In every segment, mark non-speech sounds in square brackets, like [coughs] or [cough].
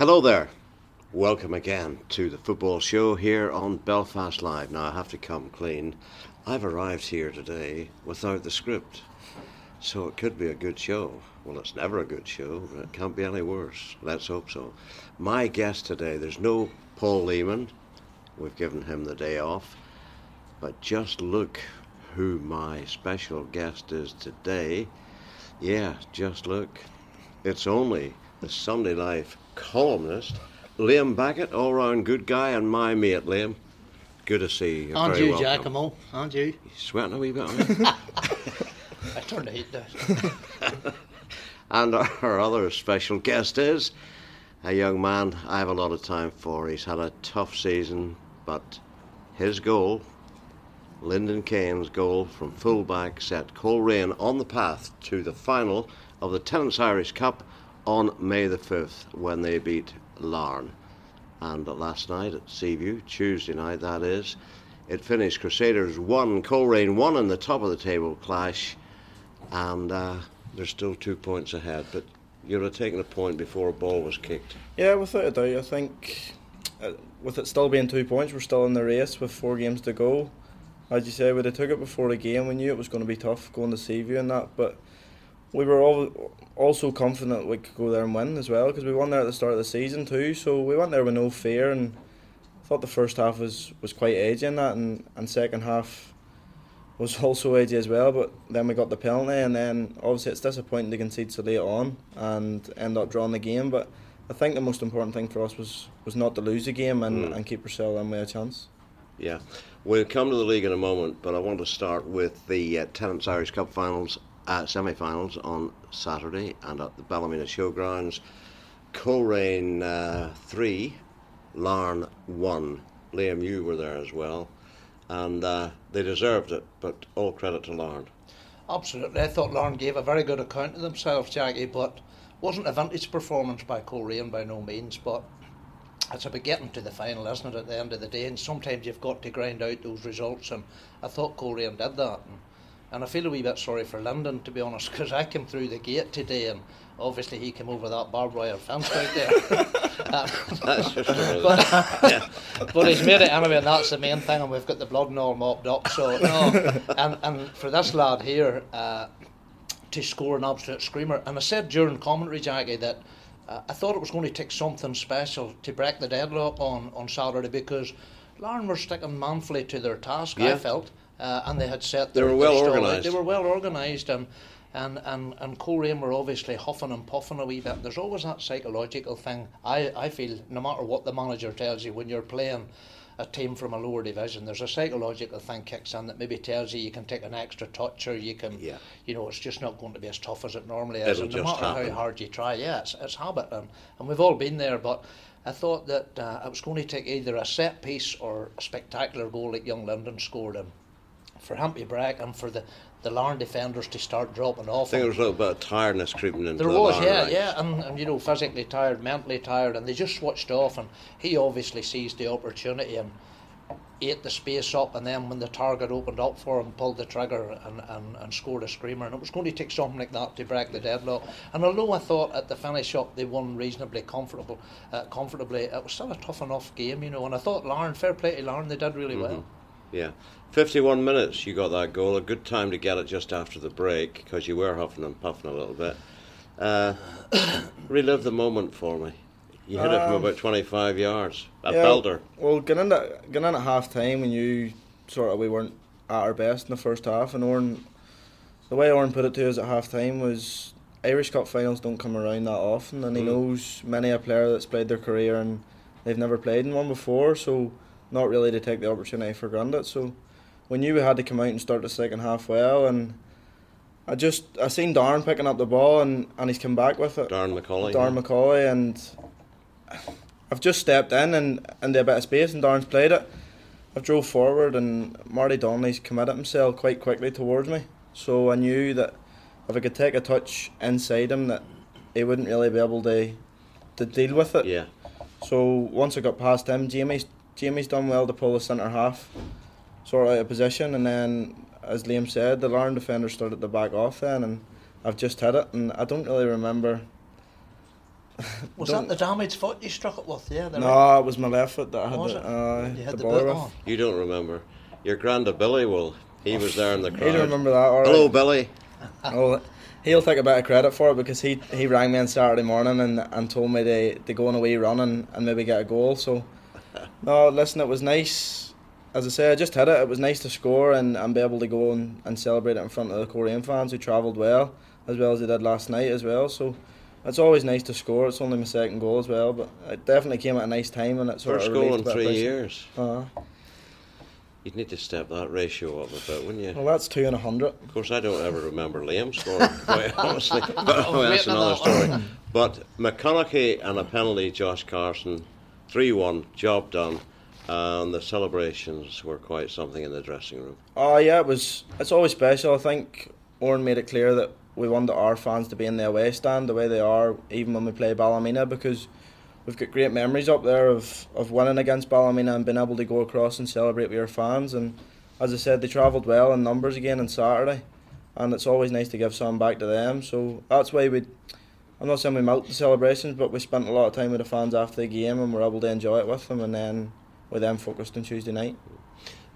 Hello there. Welcome again to the football show here on Belfast Live. Now, I have to come clean. I've arrived here today without the script, so it could be a good show. Well, it's never a good show, but it can't be any worse. Let's hope so. My guest today, there's no Paul Lehman. We've given him the day off. But just look who my special guest is today. Yeah, just look. It's only the Sunday Life columnist, Liam Beckett, all round good guy, and my mate, Liam. Good to see you. Aren't Very you, welcome. Giacomo? Aren't you? You sweating a wee bit on me? [laughs] I turned the heat down. [laughs] And our, our other special guest is a young man I have a lot of time for. He's had a tough season, but his goal, Lyndon Kane's goal from fullback, set Coleraine on the path to the final of the Tennent's Irish Cup on May the 5th when they beat Larne. And last night at Seaview, Tuesday night that is, it finished Crusaders 1, Coleraine 1 in the top of the table clash and uh, they're still two points ahead. But you'd have taken a point before a ball was kicked. Yeah, without a doubt. I think uh, with it still being two points, we're still in the race with four games to go. As you say, we'd have took it before the game. We knew it was going to be tough going to Seaview and that, but we were all also confident we could go there and win as well because we won there at the start of the season too. So we went there with no fear, and thought the first half was, was quite edgy in that, and, and second half was [laughs] also edgy as well. But then we got the penalty, and then obviously it's disappointing to concede so late on and end up drawing the game. But I think the most important thing for us was, was not to lose the game and, Mm. and keep ourselves in with a chance. Yeah. We'll come to the league in a moment, but I want to start with the uh, Tennent's Irish Cup finals, uh, semi finals on Saturday and at the Ballymena Showgrounds. Coleraine uh, 3, Larne 1. Liam, you were there as well. And uh, they deserved it, but all credit to Larne. Absolutely. I thought Larne gave a very good account of themselves, Jackie, but wasn't a vintage performance by Coleraine by no means. But it's about getting to the final, isn't it, at the end of the day? And sometimes you've got to grind out those results, and I thought Coleraine did that. And, and I feel a wee bit sorry for Lyndon, to be honest, because I came through the gate today and obviously he came over that barbed wire fence out there. [laughs] [laughs] That's just but, [laughs] but he's made it anyway, and that's the main thing. And we've got the blood and all mopped up. So no, and and for this lad here uh, to score an absolute screamer, and I said during commentary, Jackie, that uh, I thought it was going to take something special to break the deadlock on on Saturday because Larne were sticking manfully to their task. I felt, uh, and they had set. They were well their stall out. organised. They were well organised and. And, and, and Coleraine were obviously huffing and puffing a wee bit. There's always that psychological thing. I, I feel no matter what the manager tells you when you're playing a team from a lower division, there's a psychological thing kicks in that maybe tells you you can take an extra touch or you can, Yeah. you know, it's just not going to be as tough as it normally is. It'll and no matter happen. how hard you try, yeah, it's, it's habit. And, and we've all been there, but I thought that uh, it was going to take either a set piece or a spectacular goal like young Lyndon scored. And for him to break and for the, the Larne defenders to start dropping off. I think there was a little bit of tiredness creeping into There the was, yeah, ranks. yeah, and, and you know, physically tired, mentally tired, and they just switched off. And he obviously seized the opportunity and ate the space up. And then when the target opened up for him, pulled the trigger and, and, and scored a screamer. And it was going to take something like that to break the deadlock. And although I thought at the finish up they won reasonably comfortable, uh, comfortably, it was still a tough enough game, you know. And I thought Larne, fair play to Larne, they did really well. Yeah. 51 minutes you got that goal. A good time to get it just after the break because you were huffing and puffing a little bit. Uh, [coughs] relive the moment for me. You hit it from Um, about 25 yards. A Yeah, belter. Well, getting into getting in at half time when you sort of we weren't at our best in the first half, and Oran, the way Oran put it to us at half time was Irish Cup finals don't come around that often, and he Mm. knows many a player that's played their career and they've never played in one before, so not really to take the opportunity for granted. So we knew we had to come out and start the second half well, and I just I seen Darren picking up the ball and, and he's come back with it. Darren McCauley. Darren yeah. McCauley, and I've just stepped in and and a bit of space, and Darren's played it. I've drove forward, and Marty Donnelly's committed himself quite quickly towards me. So I knew that if I could take a touch inside him, that he wouldn't really be able to to deal with it. Yeah. So once I got past him, Jamie's Jamie's done well to pull the centre half sort of out of position, and then as Liam said, the Larne defender started to back off then, and I've just hit it, and I don't really remember. [laughs] Was that the damaged foot you struck it with? Yeah. the right- No, it was my left foot that I had Was the, it? uh, You had the the bother boot with. on. You don't remember. Your granda Billy will. He was there in the He crowd. don't remember that. All right. Hello, Billy. Well, he'll take a bit of credit for it because he he rang me on Saturday morning and, and told me to, to go on a wee run and, and maybe get a goal. So, no, listen, it was nice. As I say, I just hit it. It was nice to score and, and be able to go and, and celebrate it in front of the Coleraine fans who travelled well, as well as they did last night as well. So, it's always nice to score. It's only my second goal as well, but it definitely came at a nice time and it sort First of goal in a bit of three years. Uh, You'd need to step that ratio up a bit, wouldn't you? well, that's two and a hundred. Of course, I don't ever remember Liam scoring, quite [laughs] honestly. [laughs] But I was well, that's another story. But McConaghie and a penalty, Josh Carson, 3 1, job done. And the celebrations were quite something in the dressing room. Oh yeah, it was. It's always special. I think Oran made it clear that we wanted our fans to be in the away stand the way they are, even when we play Ballymena, because we've got great memories up there of, of winning against Ballymena and being able to go across and celebrate with our fans. And as I said, they travelled well in numbers again on Saturday, and it's always nice to give some back to them. So that's why we. I'm not saying we milked the celebrations, but we spent a lot of time with the fans after the game and were able to enjoy it with them, and then we're then focused on Tuesday night.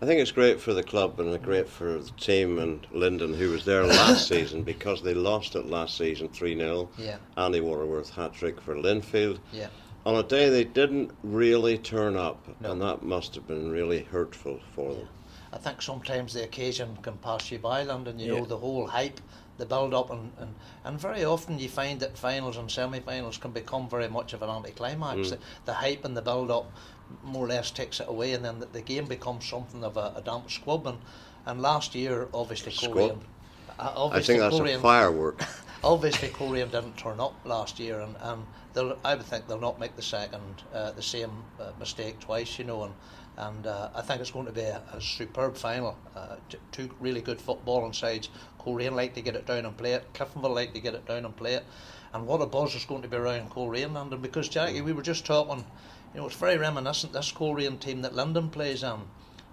I think it's great for the club and great for the team and Lyndon, who was there last [coughs] season, because they lost it last season 3 0. Yeah. Andy Waterworth hat trick for Linfield. Yeah. On a day they didn't really turn up, No. and that must have been really hurtful for them. I think sometimes the occasion can pass you by, Lyndon. You Yeah. know, the whole hype, the build up, and, and, and very often you find that finals and semi finals can become very much of an anticlimax. The, the hype and the build up more or less takes it away, and then the, the game becomes something of a, a damp squib. And, and last year, obviously, Coleraine. uh, I think that's Coleraine, a firework. [laughs] obviously Coleraine didn't turn up last year, and, and they'll, I would think they'll not make the second uh, the same uh, mistake twice, you know. And and uh, I think it's going to be a, a superb final. Uh, t- two really good footballing sides. Coleraine like to get it down and play it. Cliftonville like to get it down and play it. And what a buzz is going to be around Coleraine Lyndon because Jackie, we were just talking. You know, it's very reminiscent this Coleraine team that Lyndon plays in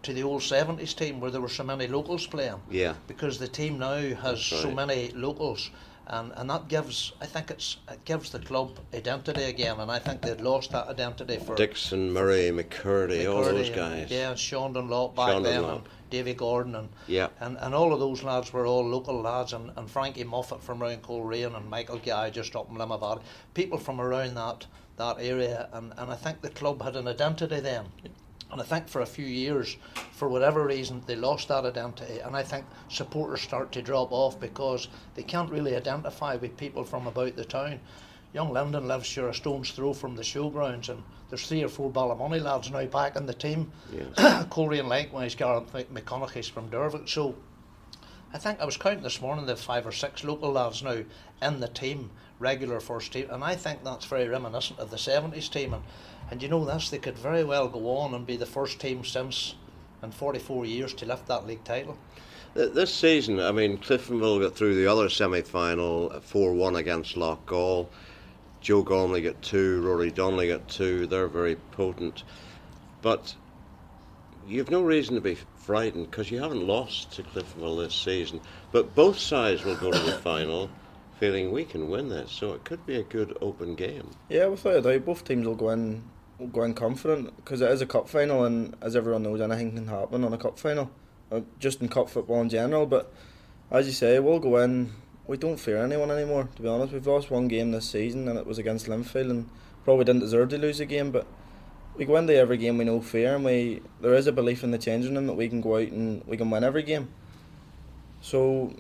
to the old 70s team where there were so many locals playing Yeah. because the team now has That's so many locals and, and that gives I think it's it gives the club identity again and I think they'd lost that identity for Dickson, Murray, McCurdy, all McCurdy those and- guys. yeah Sean Dunlop back Sean then and Davy Gordon and, Yeah. and and all of those lads were all local lads and, and Frankie Moffat from around Coleraine and Michael Guy just up in Limavady people from around that that area and, and I think the club had an identity then and I think for a few years, for whatever reason, they lost that identity. And I think supporters start to drop off because they can't really identify with people from about the town. Young Lyndon lives sure a stone's throw from the showgrounds, and there's three or four Ballymoney lads now back in the team. Yes. [coughs] Coleraine likewise, Gareth Mc- McConaghie's from Dervock. So I think I was counting this morning the five or six local lads now in the team, regular first team, and I think that's very reminiscent of the 70s team. And, and you know this, they could very well go on and be the first team since in 44 years to lift that league title. This season, I mean, Cliftonville got through the other semi final 4 1 against Loughgall. Joe Gormley got two, Rory Donnelly got two. They're very potent. But you've no reason to be frightened because you haven't lost to Cliftonville this season. But both sides will go to the final feeling we can win this, so it could be a good open game. Yeah, without a doubt, both teams will go in will go in confident because it is a cup final, and as everyone knows, anything can happen on a cup final, uh, just in cup football in general. But as you say, we'll go in. We don't fear anyone anymore. To be honest, we've lost one game this season, and it was against Linfield, and probably didn't deserve to lose a game. But we go into every game we know fear, and we there is a belief in the changing room that we can go out and we can win every game. So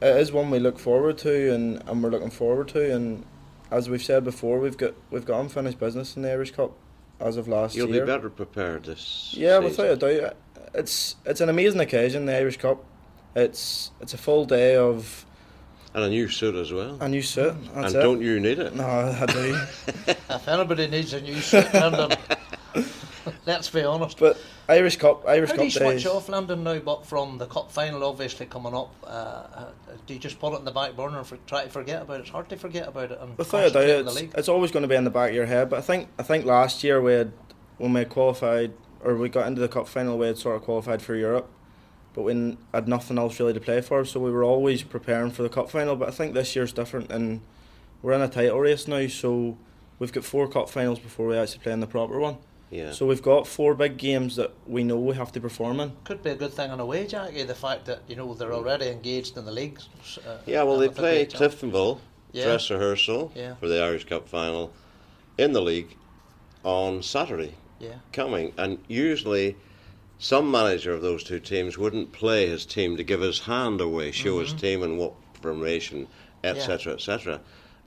it is one we look forward to, and, and we're looking forward to, and as we've said before, we've got we've got unfinished business in the Irish Cup as of last year. You'll be better prepared this Yeah, season. without a doubt. it's it's an amazing occasion, the Irish Cup. It's it's a full day of And a new suit as well. a new suit. That's and it. don't you need it? No, I do. [laughs] If anybody needs a new suit, Lyndon, [laughs] let's be honest. but Irish Cup, Irish How do Cup you switch days. off Lyndon now? But from the cup final, obviously coming up, uh, uh, do you just put it in the back burner and for, try to forget about it? It's hard to forget about it and Without a doubt, concentrate on the it's, it's always going to be in the back of your head. But I think I think last year we had when we qualified or we got into the cup final, we had sort of qualified for Europe, but we had nothing else really to play for. So we were always preparing for the cup final. But I think this year's different, and we're in a title race now. So we've got four cup finals before we actually play in the proper one. Yeah. So we've got four big games that we know we have to perform in. Could be a good thing in a way, Jackie. The fact that you know they're already engaged in the leagues. Uh, yeah, well, they with play. Cliftonville Yeah. dress rehearsal Yeah. for the Irish Cup final in the league on Saturday Yeah, coming. And usually, some manager of those two teams wouldn't play his team to give his hand away, show his team and what formation, etc., etc.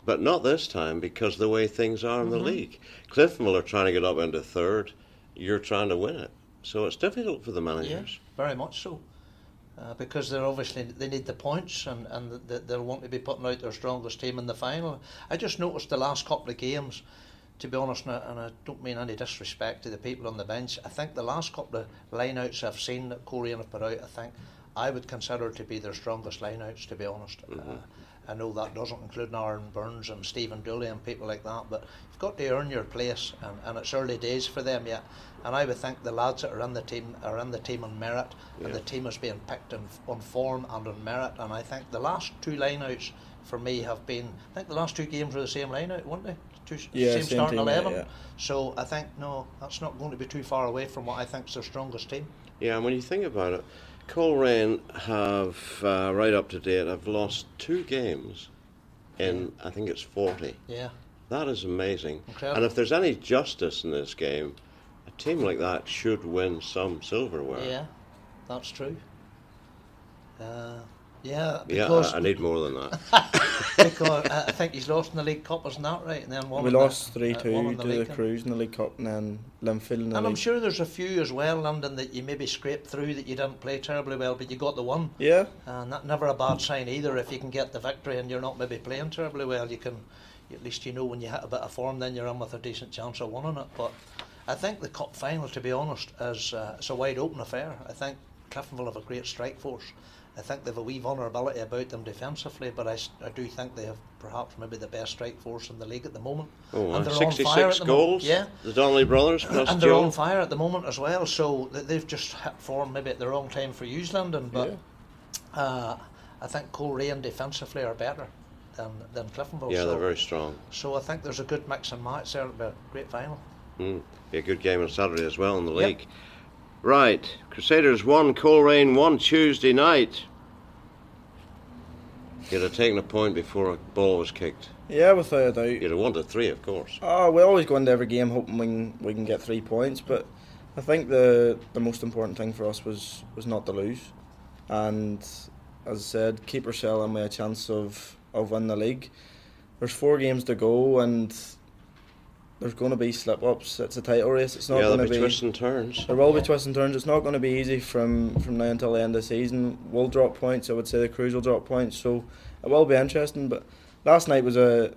But not this time because the way things are in the league. Cliftonville are trying to get up into third. You're trying to win it, so it's difficult for the yeah, managers. very much so. Uh, because they're obviously they need the points and and th- they'll want to be putting out their strongest team in the final. I just noticed the last couple of games. To be honest, and I, and I don't mean any disrespect to the people on the bench. I think the last couple of lineouts I've seen that Coleraine have put out, I think I would consider to be their strongest lineouts. To be honest, uh, I know that doesn't include Aaron Burns and Stephen Dooley and people like that, but you've got to earn your place, and, and it's early days for them yet. And I would think the lads that are in the team are in the team on merit, and the team is being picked on, on form and on merit. And I think the last two lineouts for me have been, I think the last two games were the same lineout, weren't they? Two, Yeah, same, same starting yeah, eleven. yeah. So I think no, that's not going to be too far away from what I think is their strongest team. Yeah, and when you think about it, Coleraine have uh, right up to date have lost two games in I think it's forty. Yeah, That is amazing. Incredible. And if there's any justice in this game, a team like that should win some silverware. yeah, that's true. Uh, yeah, Yeah, I, I need more than that. [laughs] because uh, I think he's lost in the League Cup, isn't that right? And then one we in the- lost uh, three one two in to the League Cup. Crues in the League Cup, and then Linfield in the And I'm sure there's a few as well, London, that you maybe scraped through that you didn't play terribly well, but you got the one. Yeah, And that never a bad sign either. If you can get the victory and you're not maybe playing terribly well, you can at least you know when you hit a bit of form, then you're in with a decent chance of winning it. But I think the cup final, to be honest, is uh, it's a wide open affair. I think Cliftonville have a great strike force. I think they have a wee vulnerability about them defensively, but I do think they have perhaps maybe the best strike force in the league at the moment. Oh, and they're on fire at the goals. Yeah, The Donnelly brothers plus and they're Joe. on fire at the moment as well. So they've just hit form maybe at the wrong time for Hughes Lyndon, but Yeah. uh, I think Coleraine defensively are better than than Cliftonville. yeah, so, they're very strong. so I think there's a good mix and match there. It'll be a great final. Mm. Be a good game on Saturday as well in the Yep. Right, Crusaders won, Coleraine won Tuesday night. You'd have taken a point before a ball was kicked. yeah, without a doubt. You'd have wanted three, of course. Oh, we always go into every game hoping we can, we can get three points, but I think the the most important thing for us was, was not to lose, and as I said, keep ourselves with a chance of of winning the league. There's four games to go, and there's going to be slip ups. It's a title race. It's not yeah, going to be be. twists and turns. There will be twists and turns. It's not going to be easy from, from now until the end of the season. We'll drop points. I would say the Crues will drop points. So it will be interesting. But last night was a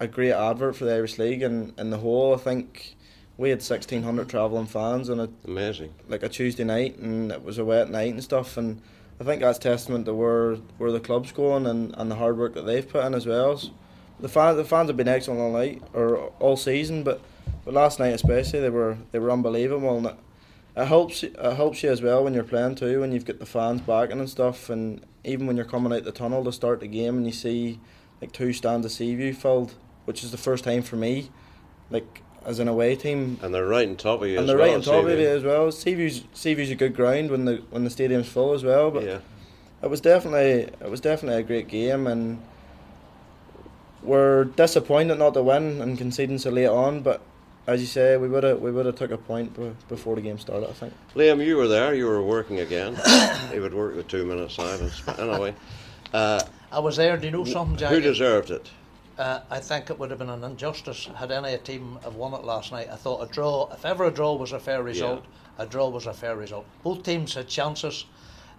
a great advert for the Irish League and in the whole. I think we had sixteen hundred travelling fans on a Amazing. like a Tuesday night, and it was a wet night and stuff. And I think that's testament to where where the club's going and, and the hard work that they've put in as well. So the fans the fans have been excellent all night or all season, but, but last night especially they were they were unbelievable. And it, it helps it helps you as well when you're playing too when you've got the fans backing and stuff. And even when you're coming out the tunnel to start the game and you see like two stands of Seaview filled, which is the first time for me, like as an away team And they're right on top of you and as they're well. right on top of you as well. Seaview's Seaview's a good ground when the when the stadium's full as well. But Yeah. it was definitely it was definitely a great game, and we're disappointed not to win and conceding so late on. But as you say, we would have we would have took a point be- before the game started. I think. Liam, you were there. You were working again. [coughs] he would work with two minutes silence. But anyway, uh, I was there. Do you know something, Jack? who deserved it? Uh, I think it would have been an injustice had any team have won it last night. I thought a draw, if ever a draw was a fair result, yeah. a draw was a fair result. Both teams had chances,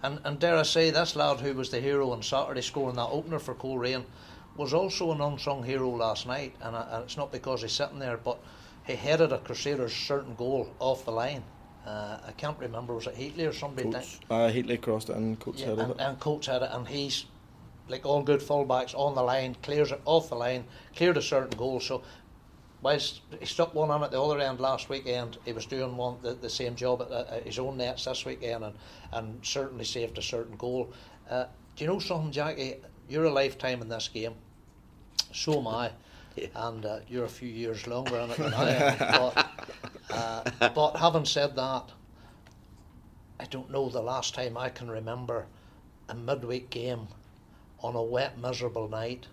and, and dare I say, this lad who was the hero on Saturday scoring that opener for Coleraine was also an unsung hero last night. And, and it's not because he's sitting there, but he headed a Crusaders certain goal off the line. Uh, I can't remember, was it Heatley or somebody? Coates, uh, Heatley crossed it and Coates yeah, headed and, it. And Coates had it, and he's like all good fullbacks on the line, clears it off the line, cleared a certain goal. So whilst he stuck one on at the other end last weekend, he was doing one the, the same job at, at, his own nets this weekend and, and certainly saved a certain goal. Uh, do you know something, Jackie? You're a lifetime in this game. So am I. Yeah. And uh, you're a few years longer in it than [laughs] I am. But, uh, but having said that, I don't know the last time I can remember a midweek game on a wet, miserable night.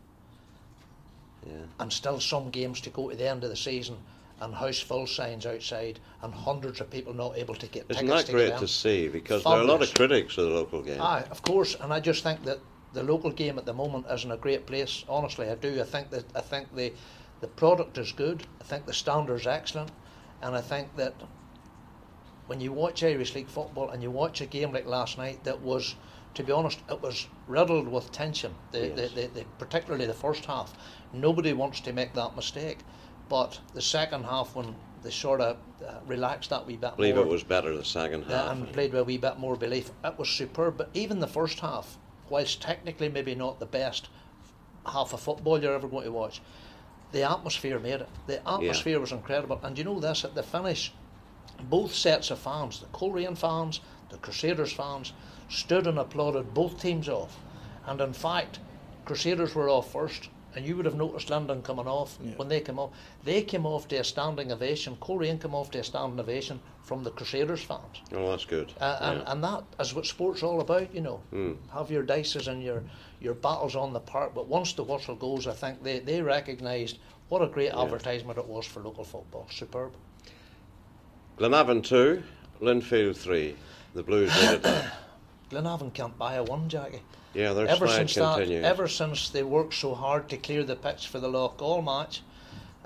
Yeah. And still some games to go to the end of the season and house full signs outside and hundreds of people not able to get Isn't tickets that great to see? Because Fabulous. there are a lot of critics of the local game. Aye, of course, and I just think that the local game at the moment is in a great place. Honestly, I do. I think that I think the the product is good. I think the standard is excellent, and I think that when you watch Irish League football and you watch a game like last night that was to be honest, it was riddled with tension. The, yes. the, the, the, particularly the first half. Nobody wants to make that mistake, but the second half, when they sort of uh, relaxed that wee bit I believe more, it was better the second half. Uh, and played with a wee bit more belief. It was superb, but even the first half, whilst technically maybe not the best half of football you're ever going to watch, the atmosphere made it. The atmosphere yeah. was incredible. And you know this, at the finish, both sets of fans, the Coleraine fans, the Crusaders fans, stood and applauded both teams off. And in fact, Crusaders were off first, and you would have noticed Lyndon coming off yeah. when they came off. They came off to a standing ovation. Coleraine came off to a standing ovation from the Crusaders fans. Oh, that's good. Uh, and, yeah. and that is what sport's all about, you know. Mm. Have your dices and your, your battles on the park, but once the whistle goes, I think they, they recognised what a great yeah. advertisement it was for local football. Superb. Glenavon 2, Linfield 3. The Blues did it. [coughs] Glenavon can't buy a one, Jackie. Yeah, their ever since continues. that, ever since they worked so hard to clear the pitch for the Loughgall match.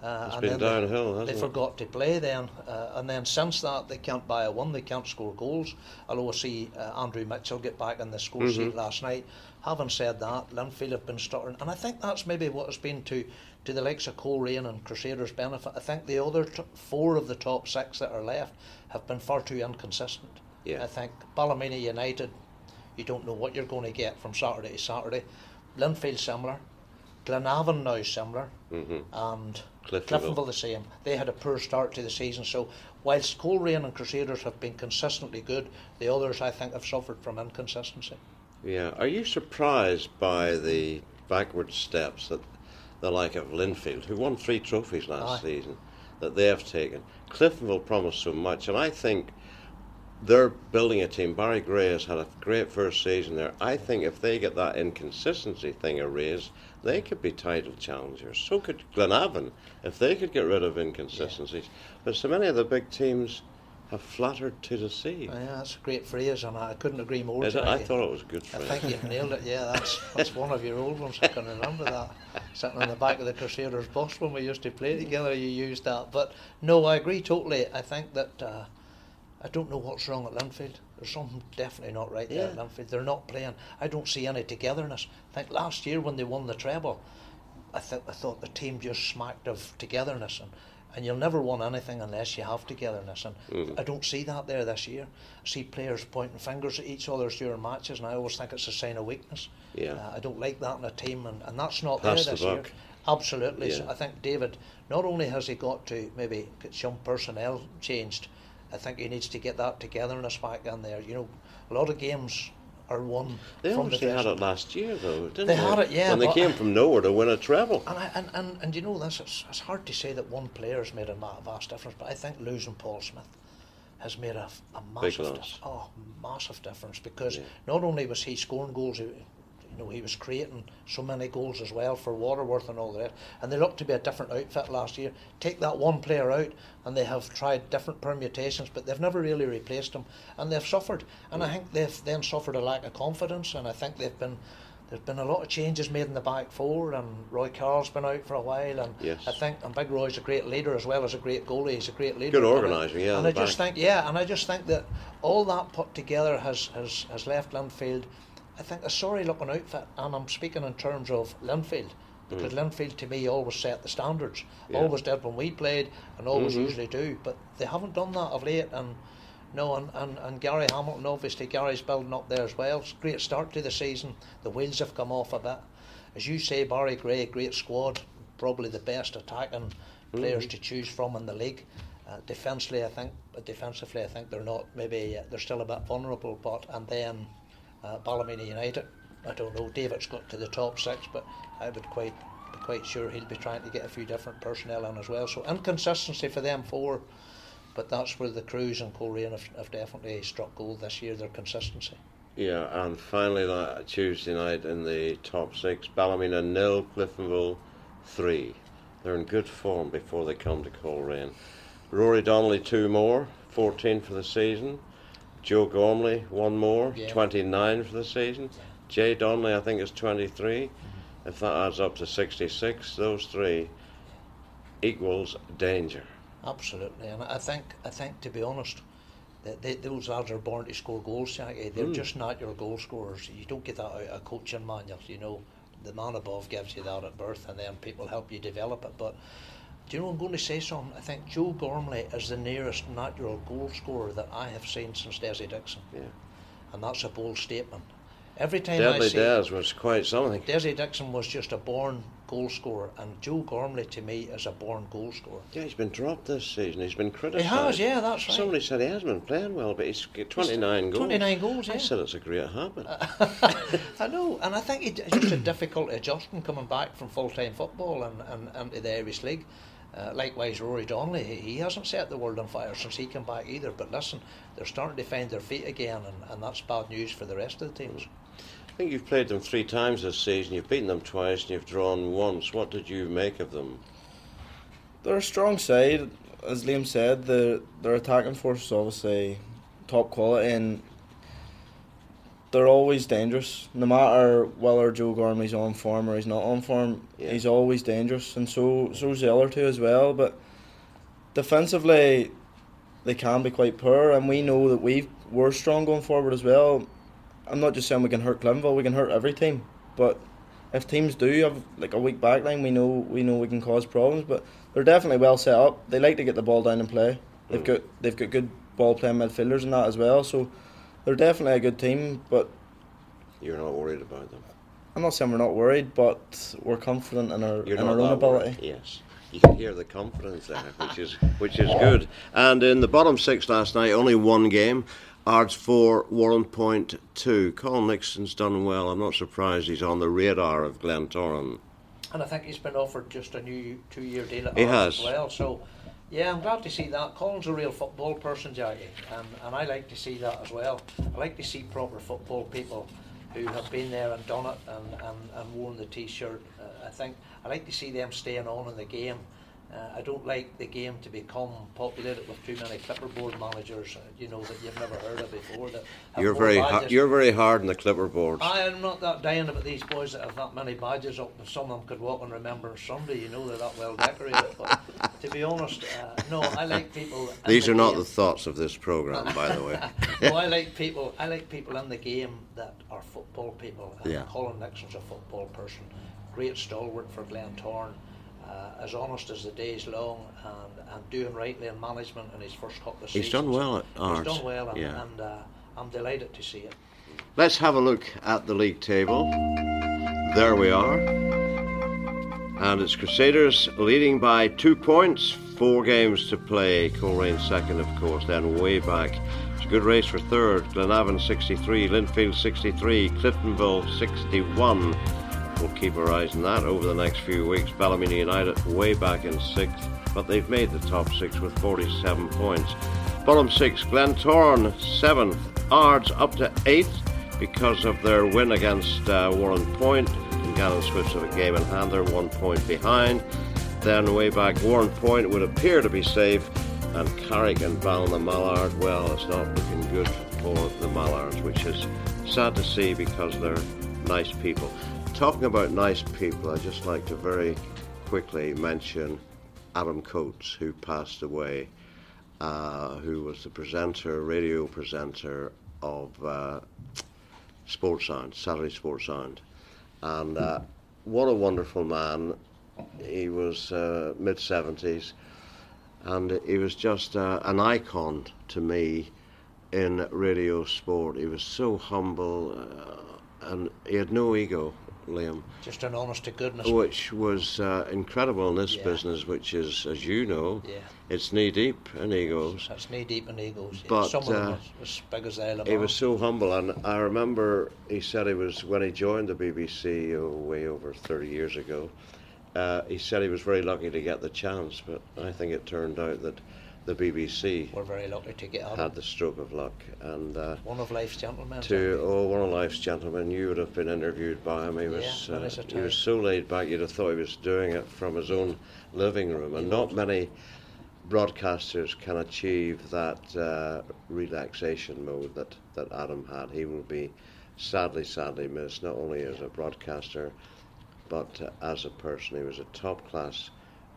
Uh, it's been downhill, they, they forgot to play then, uh, and then since that they can't buy a one, they can't score goals. Although I see uh, Andrew Mitchell get back in the score mm-hmm. sheet last night. Having said that, Linfield have been stuttering, and I think that's maybe what has been to to the likes of Coleraine and Crusaders' benefit. I think the other t- four of the top six that are left have been far too inconsistent. Yeah. I think Ballymena United you don't know what you're going to get from Saturday to Saturday. Linfield similar, Glenavon now similar, mm-hmm. and Cliftonville. Cliftonville the same. They had a poor start to the season, so whilst Coleraine and Crusaders have been consistently good, the others I think have suffered from inconsistency. Yeah, are you surprised by the backward steps that the like of Linfield, who won three trophies last Aye. season, that they have taken? Cliftonville promised so much, and I think they're building a team. Barry Gray has had a great first season there. I think if they get that inconsistency thing erased, they could be title challengers. So could Glenavon if they could get rid of inconsistencies. Yeah. But so many of the big teams have flattered to deceive. Oh, yeah, that's a great phrase, and I couldn't agree more. I thought it was a good phrase. I think you've nailed it. Yeah, that's that's one of your old ones. I can remember that sitting on the back of the Crusaders bus when we used to play together. You used that, but no, I agree totally. I think that. Uh, I don't know what's wrong at Linfield. There's something definitely not right there at Linfield. They're not playing. I don't see any togetherness. I think last year when they won the treble, I, th- I thought the team just smacked of togetherness and, and you'll never win anything unless you have togetherness and mm. I don't see that there this year. I see players pointing fingers at each other during matches and I always think it's a sign of weakness. Yeah. Uh, I don't like that in a team and, and that's not Pass there this the year. Absolutely. Yeah. So I think David not only has he got to maybe get some personnel changed I think he needs to get that togetherness back in there. You know, a lot of games are won. They from obviously the had it last year, though, didn't they? They had it, yeah. When they came from nowhere to win a treble. And, I, and, and, and you know this, it's, it's hard to say that one player has made a vast difference, but I think losing Paul Smith has made a, a massive, di- oh, massive difference because yeah. not only was he scoring goals, you know, he was creating so many goals as well for Waterworth and all that. And they looked to be a different outfit last year. Take that one player out, and they have tried different permutations, but they've never really replaced him, and they've suffered. And I mm. think they've then suffered a lack of confidence, and I think they've been there's been a lot of changes made in the back four, and Roy Carroll's been out for a while, and yes. I think and Big Roy's a great leader as well as a great goalie. He's a great leader. Good organiser, yeah. And I just think, yeah, and I just think that all that put together has has, has left Linfield, I think, a sorry looking outfit, and I'm speaking in terms of Linfield. Because mm. Linfield to me always set the standards, yeah. always did when we played, and always mm-hmm. usually do. But they haven't done that of late, and no, and, and, and Gary Hamilton, obviously, Gary's building up there as well. It's a great start to the season. The wheels have come off a bit. As you say, Barry Gray, great squad, probably the best attacking mm-hmm. players to choose from in the league. Uh, defensively, I think, but defensively, I think they're not. Maybe uh, they're still a bit vulnerable. But and then uh, Ballymena United, I don't know. David's got to the top six, but I would quite be quite sure he'll be trying to get a few different personnel in as well. So inconsistency for them four but that's where the Crues and Coleraine have, have definitely struck gold this year, their consistency. Yeah, and finally that Tuesday night in the top six, Ballymena nil, Cliftonville three. They're in good form before they come to Coleraine. Rory Donnelly two more, 14 for the season. Joe Gormley one more, yeah. 29 for the season. Jay Donnelly I think is 23. Mm-hmm. If that adds up to 66, those three equals danger. Absolutely, and I think I think to be honest, that they, those lads are born to score goals. Shaggy. They're mm. just not your goal scorers. You don't get that out of coaching manual. You know, the man above gives you that at birth, and then people help you develop it. But do you know I'm going to say something? I think Joe Gormley is the nearest natural goal scorer that I have seen since Desi Dickson. Yeah. And that's a bold statement. Every time Deadly I see Des was quite something. Desi Dickson was just a born goal scorer, and Joe Gormley to me is a born goal scorer. Yeah, he's been dropped this season. He's been criticised. He has, yeah, that's right. Somebody said he hasn't been playing well, but he's got 29 he's goals. 29 goals, yeah. I said it's a great habit. [laughs] I know, and I think it's just a difficult adjustment coming back from full time football and, and, and to the Irish League. Uh, likewise, Rory Donnelly, he hasn't set the world on fire since he came back either. But listen, they're starting to find their feet again, and, and that's bad news for the rest of the teams. I think you've played them three times this season. You've beaten them twice and you've drawn once. What did you make of them? They're a strong side, as Liam said. The their attacking force is obviously top quality, and they're always dangerous. No matter whether Joe Gormley's on form or he's not on form, yeah. he's always dangerous, and so so's the other two as well. But defensively, they can be quite poor, and we know that we we're strong going forward as well. I'm not just saying we can hurt Cliftonville, we can hurt every team. But if teams do have like a weak backline, we know we know we can cause problems. But they're definitely well set up. They like to get the ball down and play. They've mm. got they've got good ball playing midfielders and that as well. So they're definitely a good team. But you're not worried about them. I'm not saying we're not worried, but we're confident in our you're in our own ability. Worried. Yes. You can hear the confidence there, which is which is good. And in the bottom six last night, only one game. Ards 4, Warrenpoint 2. Colin Nixon's done well. I'm not surprised he's on the radar of Glentoran. And I think he's been offered just a new two year deal at he Ards has. as well. So, yeah, I'm glad to see that. Colin's a real football person, Jackie, and, and I like to see that as well. I like to see proper football people who have been there and done it and, and, and worn the t shirt. Uh, I think I like to see them staying on in the game uh, I don't like the game to become populated with too many clipperboard managers, uh, you know, that you've never heard of before. That you're very ha- you're very hard on the clipperboards. I am not that dying about these boys that have that many badges up. Some of them could walk and remember Sunday. You know, they're that well decorated. but to be honest, uh, no, I like people. These the are game. not the thoughts of this program, by the way. [laughs] no, I like people. I like people in the game that are football people. And yeah. Colin Nixon's a football person. Great stalwart for Glentoran uh, as honest as the day's long and, and doing rightly in management in his first couple of seasons. He's done well at Ards. He's done well, and, yeah. and uh, I'm delighted to see it. Let's have a look at the league table. There we are. And it's Crusaders leading by two points, four games to play. Coleraine second, of course, then way back. It's a good race for third. Glenavon 63, Linfield 63, Cliftonville 61. We'll keep our eyes on that over the next few weeks. Ballymena United way back in sixth, but they've made the top six with 47 points. Bottom six, Glentoran seventh, Ards up to eighth because of their win against uh, Warrenpoint. Gannon switched of a game in hand, they're one point behind. Then way back, Warrenpoint would appear to be safe, and Carrick and Ballina well, it's not looking good for the Mallards, which is sad to see because they're nice people. Talking about nice people, I'd just like to very quickly mention Adam Coates, who passed away, uh, who was the presenter, radio presenter of uh, Sports Sound, Saturday Sports Sound. And uh, what a wonderful man. He was uh, mid 70s and he was just uh, an icon to me in radio sport. He was so humble uh, and he had no ego, Liam. Just an honest to goodness. Which was uh, incredible in this Yeah. business, which is, as you know, Yeah. it's knee deep in egos. That's knee deep in egos. But, Some of them uh, as big as the He was so humble, and I remember he said he was when he joined the BBC oh, way over 30 years ago. Uh, he said he was very lucky to get the chance, but I think it turned out that the BBC We're very lucky to get out had the stroke of luck, and uh, one of life's gentlemen. to oh, one of life's gentlemen, you would have been interviewed by him. He was yeah, uh, he was so laid back, you'd have thought he was doing it from his own living room, and not many broadcasters can achieve that uh, relaxation mode that, that Adam had. He will be sadly, sadly missed, not only as a broadcaster, but uh, as a person. He was a top class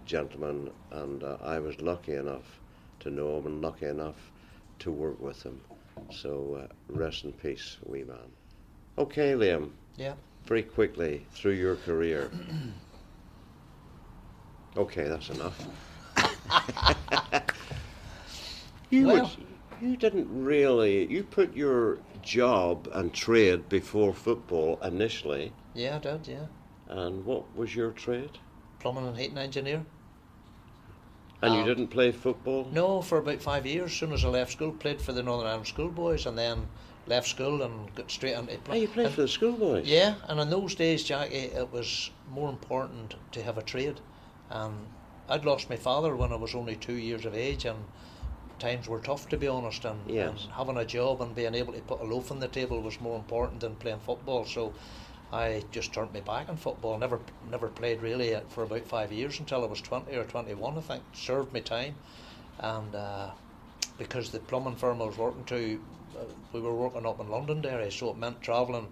gentleman, and uh, I was lucky enough to know him and lucky enough to work with him. So uh, rest in peace, wee man. Okay, Liam, Yeah. very quickly through your career. Okay, that's enough. [laughs] you Well- would, you didn't really you put your job and trade before football initially, Yeah, I did, yeah. and what was your trade? Plumbing and heating engineer. And you Um, didn't play football. No, for about five years. As soon as I left school, played for the Northern Ireland Schoolboys and then left school and got straight into Oh, play. you played for the schoolboys. Yeah, and in those days, Jackie, it was more important to have a trade. Um, I'd lost my father when I was only two years of age, and times were tough to be honest. And, Yes. and having a job and being able to put a loaf on the table was more important than playing football. So I just turned my back on football. Never, never played really uh, for about five years until I was twenty or twenty-one. I think served my time, and uh, because the plumbing firm I was working to, uh, we were working up in London area, so it meant travelling,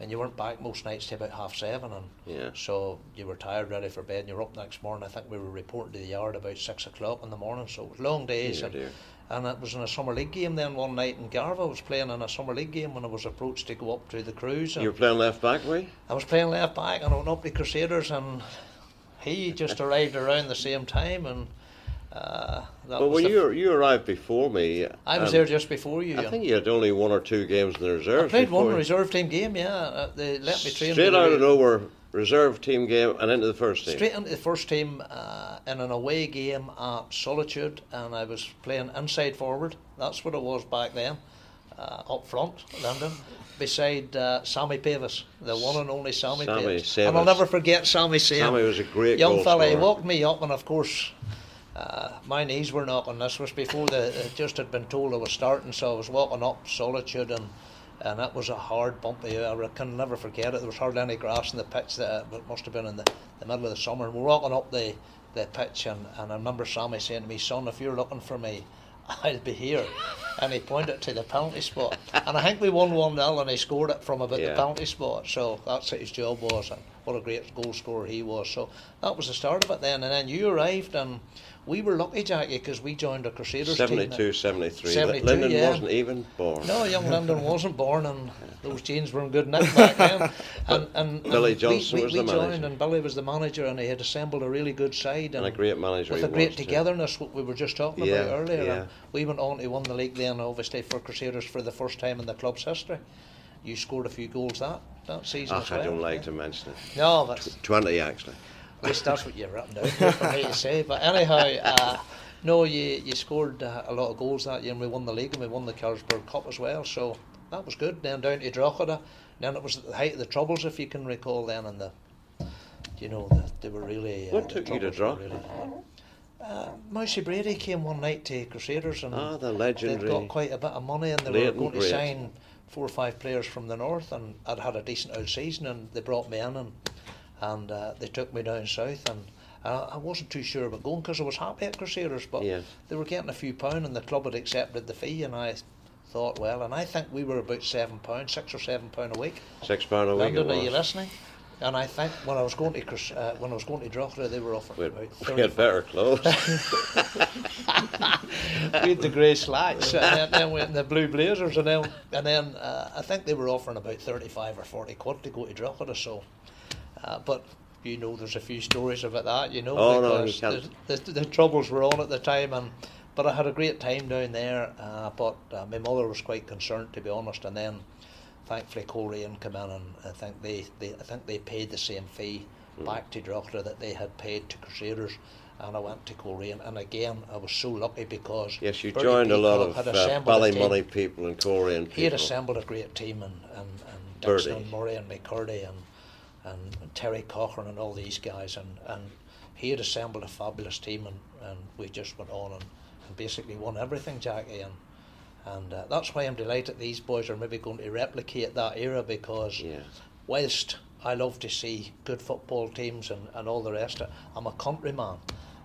and you weren't back most nights till about half seven, and Yeah. so you were tired, ready for bed, and you were up next morning. I think we were reporting to the yard about six o'clock in the morning, so it was long days. Dear, and, dear. And it was in a summer league game then one night in Garvagh. I was playing in a summer league game when I was approached to go up to the Crues. You were playing left back, were you? I was playing left back and I went up to Crusaders and he just [laughs] arrived around the same time and uh, was when you you arrived before me, I was there just before you. I think you had only one or two games in the reserve I played one reserve team game, yeah. Uh, they let me train. Straight the out of nowhere, reserve team game and into the first team. Straight into the first team uh, in an away game at Solitude, and I was playing inside forward. That's what it was back then, uh, up front, Lyndon, beside uh, Sammy Pavis, the one and only Sammy, Sammy Pavis. And I'll never forget Sammy saying, Sammy was a great young fella. He walked me up, and of course. Uh, my knees were knocking. This was before the just had been told I was starting, so I was walking up Solitude, and and it was a hard bumpy. I can never forget it. There was hardly any grass in the pitch. That uh, it must have been in the, the middle of the summer. And we're walking up the the pitch, and, and I remember Sammy saying to me, "Son, if you're looking for me, [laughs] I'll be here." And he pointed to the penalty spot, and I think we won one 0 and he scored it from about Yeah. the penalty spot. So that's what his job was, and what a great goal scorer he was. So that was the start of it then, and then you arrived, and we were lucky, Jackie, because we joined the Crusaders team. 72, 73. 72, Lyndon yeah. wasn't even born. No, young Lyndon [laughs] wasn't born, and those jeans were in good nick back then. [laughs] And, and, Billy and Johnson we, we, was we the joined, manager. and Billy was the manager, and he had assembled a really good side And a great manager with a great was, too. togetherness. What we were just talking Yeah, about earlier. yeah. And we went on to win the league then, obviously for Crusaders for the first time in the club's history. You scored a few goals that that season. Ah, I well, don't like yeah. to mention it. No, but 20 actually. Least that's what you've written down there for me to say. But anyhow, uh, no, you you scored uh, a lot of goals that year, and we won the league and we won the Carlsberg Cup as well. So that was good. Then down to Drogheda. Then it was at the height of the troubles, if you can recall. Then and the, you know, the, they were really. Uh, What took you to Drogheda? Really, uh, Mousy Brady came one night to Crusaders and Ah, the legendary. they'd got quite a bit of money and they Leighton were going to great. sign four or five players from the north and I'd had a decent old season and they brought me in and and uh, they took me down south and uh, I wasn't too sure about going because I was happy at Crusaders but Yeah. they were getting a few pound and the club had accepted the fee and I thought, well, and I think we were about seven pounds, six or seven pound a week. Six pound a week. London, are you listening? And I think when I was going to uh, when I was going to Drogheda, they were offering We about had, 30 we [laughs] had better clothes. [laughs] we had the grey slacks, and then, then we had the blue blazers, and then and then uh, I think they were offering about thirty-five or forty quid to go to Drogheda. So, uh, but you know, there's a few stories about that. You know, Oh, no, you the, the, the troubles were on at the time, and but I had a great time down there. Uh, but uh, my mother was quite concerned, to be honest, and then. Thankfully, Coleraine came in, and I think they, they I think they paid the same fee Mm. back to Drogheda that they had paid to Crusaders, and I went to Coleraine. And again, I was so lucky because yes, you joined a lot of uh. Ballymoney people and Coleraine He had assembled a great team, and and, and. Dickson and Murray and McCurdy and, and Terry Cochrane and all these guys, and, and he had assembled a fabulous team, and, and we just went on and, and basically won everything, Jackie, and and uh, that's why I'm delighted these boys are maybe going to replicate that era because Yeah. whilst I love to see good football teams and, and all the rest I'm a countryman,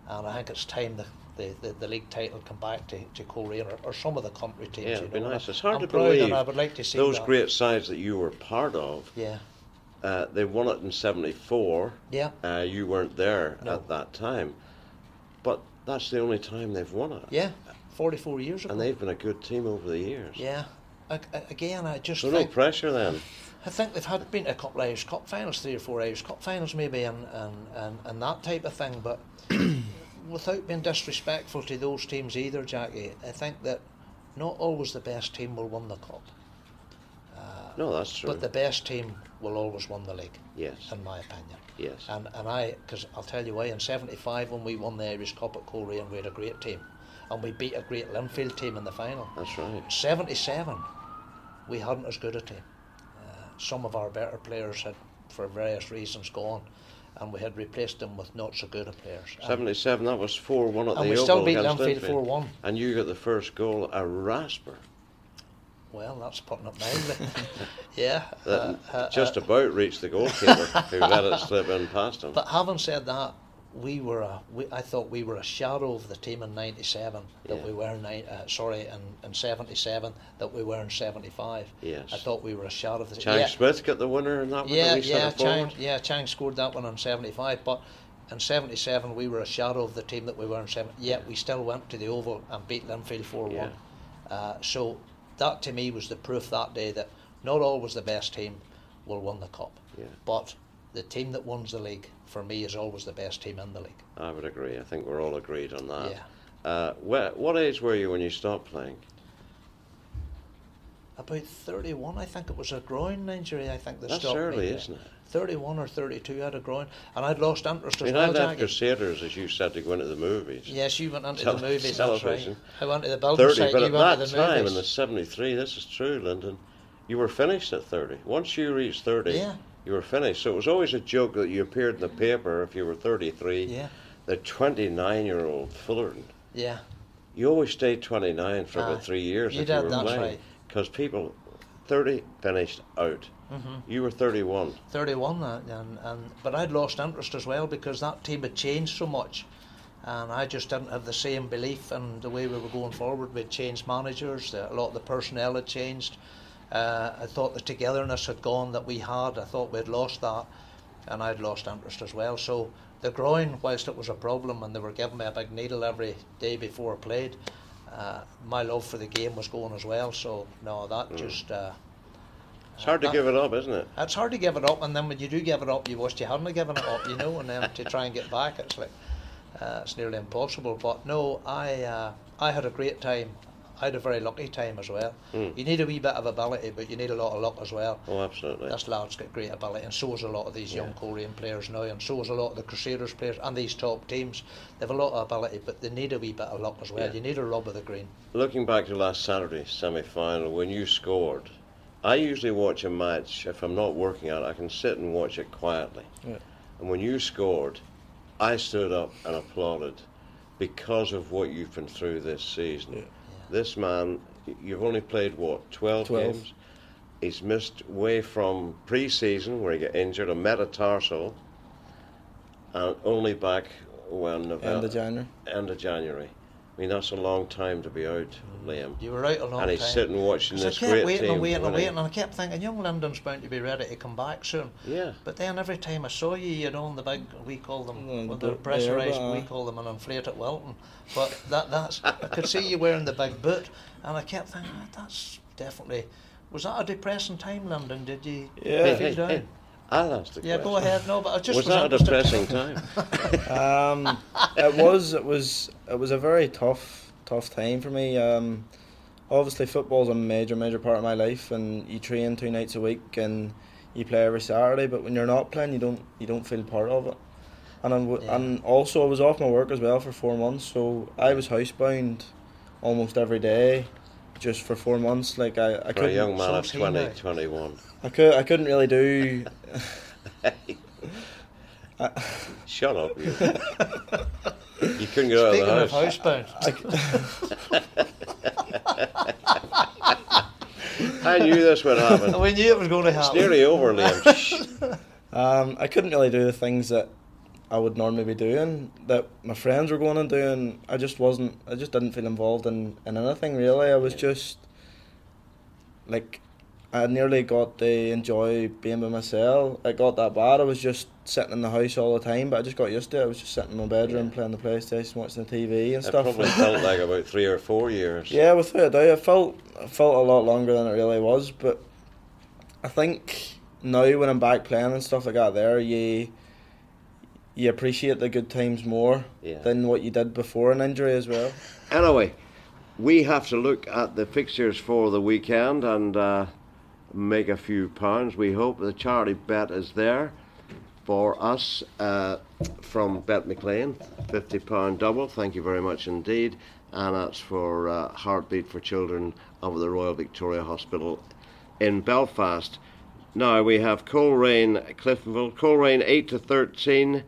and I think it's time the the, the, the league title come back to, to Coleraine or, or some of the country teams. Yeah, it'd be know, and nice. It's hard I'm to believe I would like to see those that. great sides that you were part of. Yeah, Uh, they won it in '74. yeah, Uh, you weren't there No. at that time, but that's the only time they've won it. yeah. Forty-four years ago. And they've been a good team over the years. yeah. I, again, I just So no pressure then. I think they've had been to a couple of Irish Cup finals, three or four Irish Cup finals maybe, and, and, and, and that type of thing. But [coughs] without being disrespectful to those teams either, Jackie, I think that not always the best team will win the cup, No, that's true. but the best team will always win the league, yes, in my opinion. yes. And and I, because I'll tell you why. In '75, when we won the Irish Cup at Coleraine, we had a great team, and we beat a great Linfield team in the final. That's right. 77, we hadn't as good a team. Uh, some of our better players had, for various reasons, gone, and we had replaced them with not so good a players. And- 77, that was 4 1 at and the we Oval still beat Linfield. 4-1. And you got the first goal, a rasper. Well, that's putting it mildly. [laughs] yeah. Uh, uh, just uh, about reached the goalkeeper who [laughs] let it slip in past him. But having said that, we were a, we, I thought we were a shadow of the team in '97 that Yeah. we were in uh, sorry in, in '77 that we were in '75. Yes. I thought we were a shadow of the team. Chang yeah, Smith got the winner in that one. Yeah, wee yeah, Chang, yeah, Chang scored that one in '75, but in '77 we were a shadow of the team that we were in '7. Yet we still went to the Oval and beat Linfield four Yeah. one. Uh, so that to me was the proof that day that not always the best team will win the cup, Yeah. but the team that wins the league for me is always the best team in the league. I would agree. I think we're all agreed on that. Yeah. Uh, wh- what age were you when you stopped playing? About 31, I think it was a groin injury. I think that That's stopped early, me. isn't it? 31 or 32, I had a groin, and I'd lost interest I as mean, I well. left Jackie. Crusaders, as you said, to go into the movies. Yes, you went into Tele- the movies. That's television. right. I went to the building 30, site. but you at that time, in the 73, this is true, Lyndon, you were finished at 30. Once you reached 30, Yeah. you were finished. So it was always a joke that you appeared in the paper if you were 33, Yeah, the 29 year old Fullerton. yeah, You always stayed 29 for about three years You did, you that's playing. right. Because people, 30 finished out. hmm You were 31. 31, uh, and, and but I'd lost interest as well because that team had changed so much, and I just didn't have the same belief in the way we were going forward. We'd changed managers, the, a lot of the personnel had changed. Uh, I thought the togetherness had gone that we had. I thought we'd lost that, and I'd lost interest as well. So the groin, whilst it was a problem, and they were giving me a big needle every day before I played, uh, my love for the game was going as well. So no, that just. Uh, It's hard to that- give it up, isn't it? it's hard to give it up, and then when you do give it up, you wish you hadn't given it up, you know, and then to try and get back, it's like uh, it's nearly impossible. But no, I uh, I had a great time. I had a very lucky time as well. Mm. You need a wee bit of ability, but you need a lot of luck as well. Oh, absolutely. This lad's got great ability, and so is a lot of these young Yeah. Coleraine players now, and so is a lot of the Crusaders players and these top teams. They have a lot of ability, but they need a wee bit of luck as well. Yeah. You need a rub of the green. Looking back to last Saturday's semi final, when you scored, I usually watch a match, if I'm not working at it, I can sit and watch it quietly. Yeah. And when you scored, I stood up and applauded because of what you've been through this season. Yeah. This man, you've only played what, 12, 12. games? He's missed way from pre season where he got injured, a metatarsal, and only back when November End of January. end of January. I mean, that's a long time to be out, Liam. You were out a long time, and he's sitting watching this I kept great waiting team. and waiting and waiting, and I kept thinking, young Lyndon's bound to be ready to come back soon. Yeah. But then every time I saw you, you know, in the big, we call them, Mm, well, they're the- pressurised, we call them an inflated Wilton. But that that's, I could see you wearing the big boot, and I kept thinking, "Ah, that's definitely, was that a depressing time, Lyndon? Did you Yeah. Feel down? Hey, I'll ask the Yeah, go ahead. No, but I just Was that a interested. depressing time? [laughs] Um, it was. It was. It was a very tough, tough time for me. Um, obviously, football's a major, major part of my life, and you train two nights a week, and you play every Saturday. But when you're not playing, you don't, you don't feel part of it. And I'm, Yeah. and also, I was off my work as well for four months, so I was housebound almost every day, just for four months. Like I, I For a couldn't. young man of so's he 20, 21. I could. I couldn't really do. [laughs] Shut up, you. [laughs] you couldn't get out Speaking of of the house. housebound, [laughs] I knew this would happen. we knew it was going to happen. It's nearly over, Liam. Um, I couldn't really do the things that I would normally be doing that my friends were going and doing. I just wasn't. I just didn't feel involved in, in anything really. I was just like I nearly got to enjoy being by myself. It got that bad. I was just sitting in the house all the time, but I just got used to it. I was just sitting in my bedroom Yeah. playing the PlayStation, watching the TV and It stuff. probably [laughs] felt like about three or four years. Yeah, without a doubt, it felt it felt a lot longer than it really was. But I think now when I'm back playing and stuff like that, there you you appreciate the good times more Yeah. than what you did before an injury as well. Anyway, we have to look at the fixtures for the weekend and uh, make a few pounds. We hope the charity bet is there for us uh, from BetMcLean, fifty pound double. Thank you very much indeed, and that's for uh, Heartbeat for Children of the Royal Victoria Hospital in Belfast. Now we have Coleraine, Cliftonville. Coleraine eight to thirteen.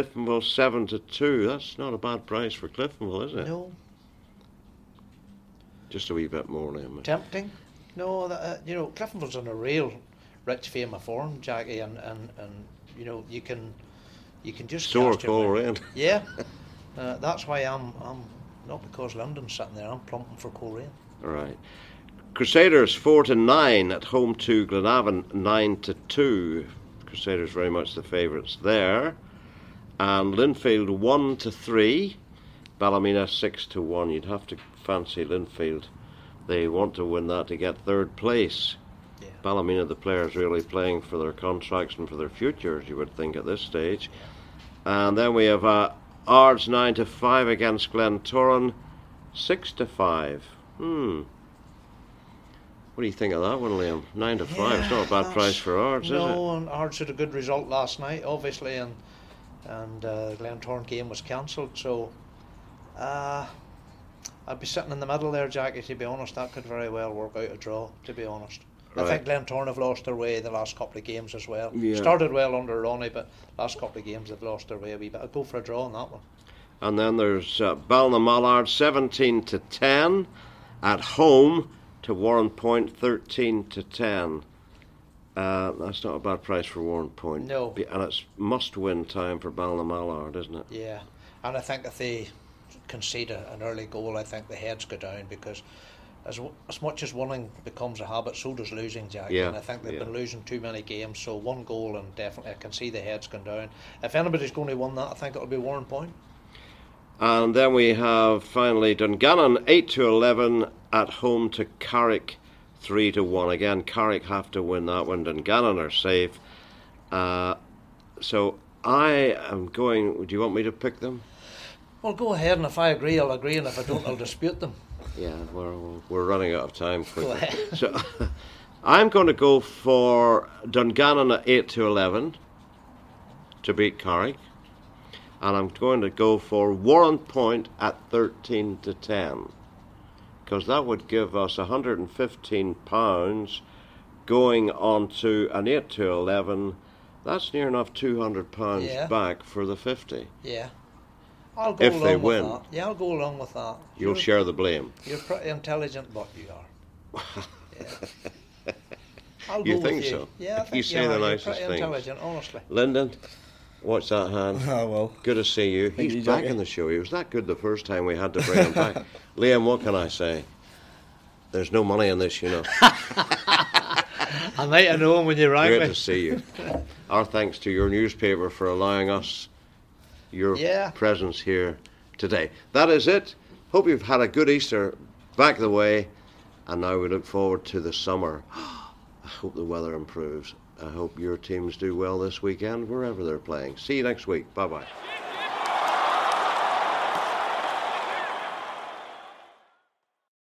Cliftonville seven to two. That's not a bad price for Cliftonville, is it? No, Just a wee bit more, Liam. tempting. No, that, uh, you know, Cliftonville's in a real rich fame of form, Jackie, and, and, and you know you can you can just Sore cast your mind- Yeah, [laughs] uh, that's why I'm I'm not because Lyndon's sitting there. I'm plumping for Coleraine. All right. Crusaders four to nine at home to Glenavon nine to two. Crusaders very much the favourites there. And Linfield one to three. Ballymena six to one. You'd have to fancy Linfield. They want to win that to get third place. Yeah. Ballymena, the players really playing for their contracts and for their futures, you would think at this stage. And then we have uh, Ards nine to five against Glentoran, six to five. Hmm. What do you think of that one, Liam? Nine to five. It's not a bad price for Ards, is it? No, and Ards had a good result last night, obviously, and and uh, Glentoran game was cancelled. So, uh, I'd be sitting in the middle there, Jackie. To be honest, that could very well work out a draw. To be honest, I Right. think Glentoran have lost their way the last couple of games as well. Yeah. Started well under Ronnie, but last couple of games they've lost their way a wee bit. I'd go for a draw on that one. And then there's uh, Ballinamallard, 17 to 10 at home to Warrenpoint, 13 to 10. Uh, that's not a bad price for Warrenpoint. No. And it's must-win time for Ballinamallard, isn't it? Yeah, and I think if they concede a, an early goal, I think the heads go down because as as much as winning becomes a habit, so does losing, Jack. Yeah, And I think they've yeah. been losing too many games, so one goal and definitely I can see the heads going down. If anybody's going to win that, I think it'll be Warrenpoint. And then we have finally Dungannon, 8 to 11 at home to Carrick, 3 to 1. Again, Carrick have to win that one. Dungannon are safe. Uh, so I am going. Do you want me to pick them? Well, go ahead, and if I agree, I'll agree, and if I don't, I'll dispute them. [laughs] Yeah, we're, we're running out of time Go quickly. ahead. So [laughs] I'm going to go for Dungannon at 8 to 11 to beat Carrick. And I'm going to go for Warrenpoint at 13 to 10. Because that would give us £115 going on to an 8 to 11. That's near enough £200 Yeah. back for the 50. Yeah. I'll go If along they with win. that. Yeah, I'll go along with that. You'll You're- share the blame. You're pretty intelligent, but you are. [laughs] Yeah. I'll You go think with you. so? Yeah, I think You say the You're nicest pretty things. intelligent, honestly. Lyndon? Watch that hand. Ah, [laughs] well. Good to see you. He's you, back in the show. He was that good the first time we had to bring him back. [laughs] Liam, what can I say? There's no money in this, you know. [laughs] I might have known when you rang Great me. to see you. Our thanks to your newspaper for allowing us your Yeah. presence here today. That is it. Hope you've had a good Easter back the way, and now we look forward to the summer. [gasps] I hope the weather improves. I hope your teams do well this weekend, wherever they're playing. See you next week. Bye bye.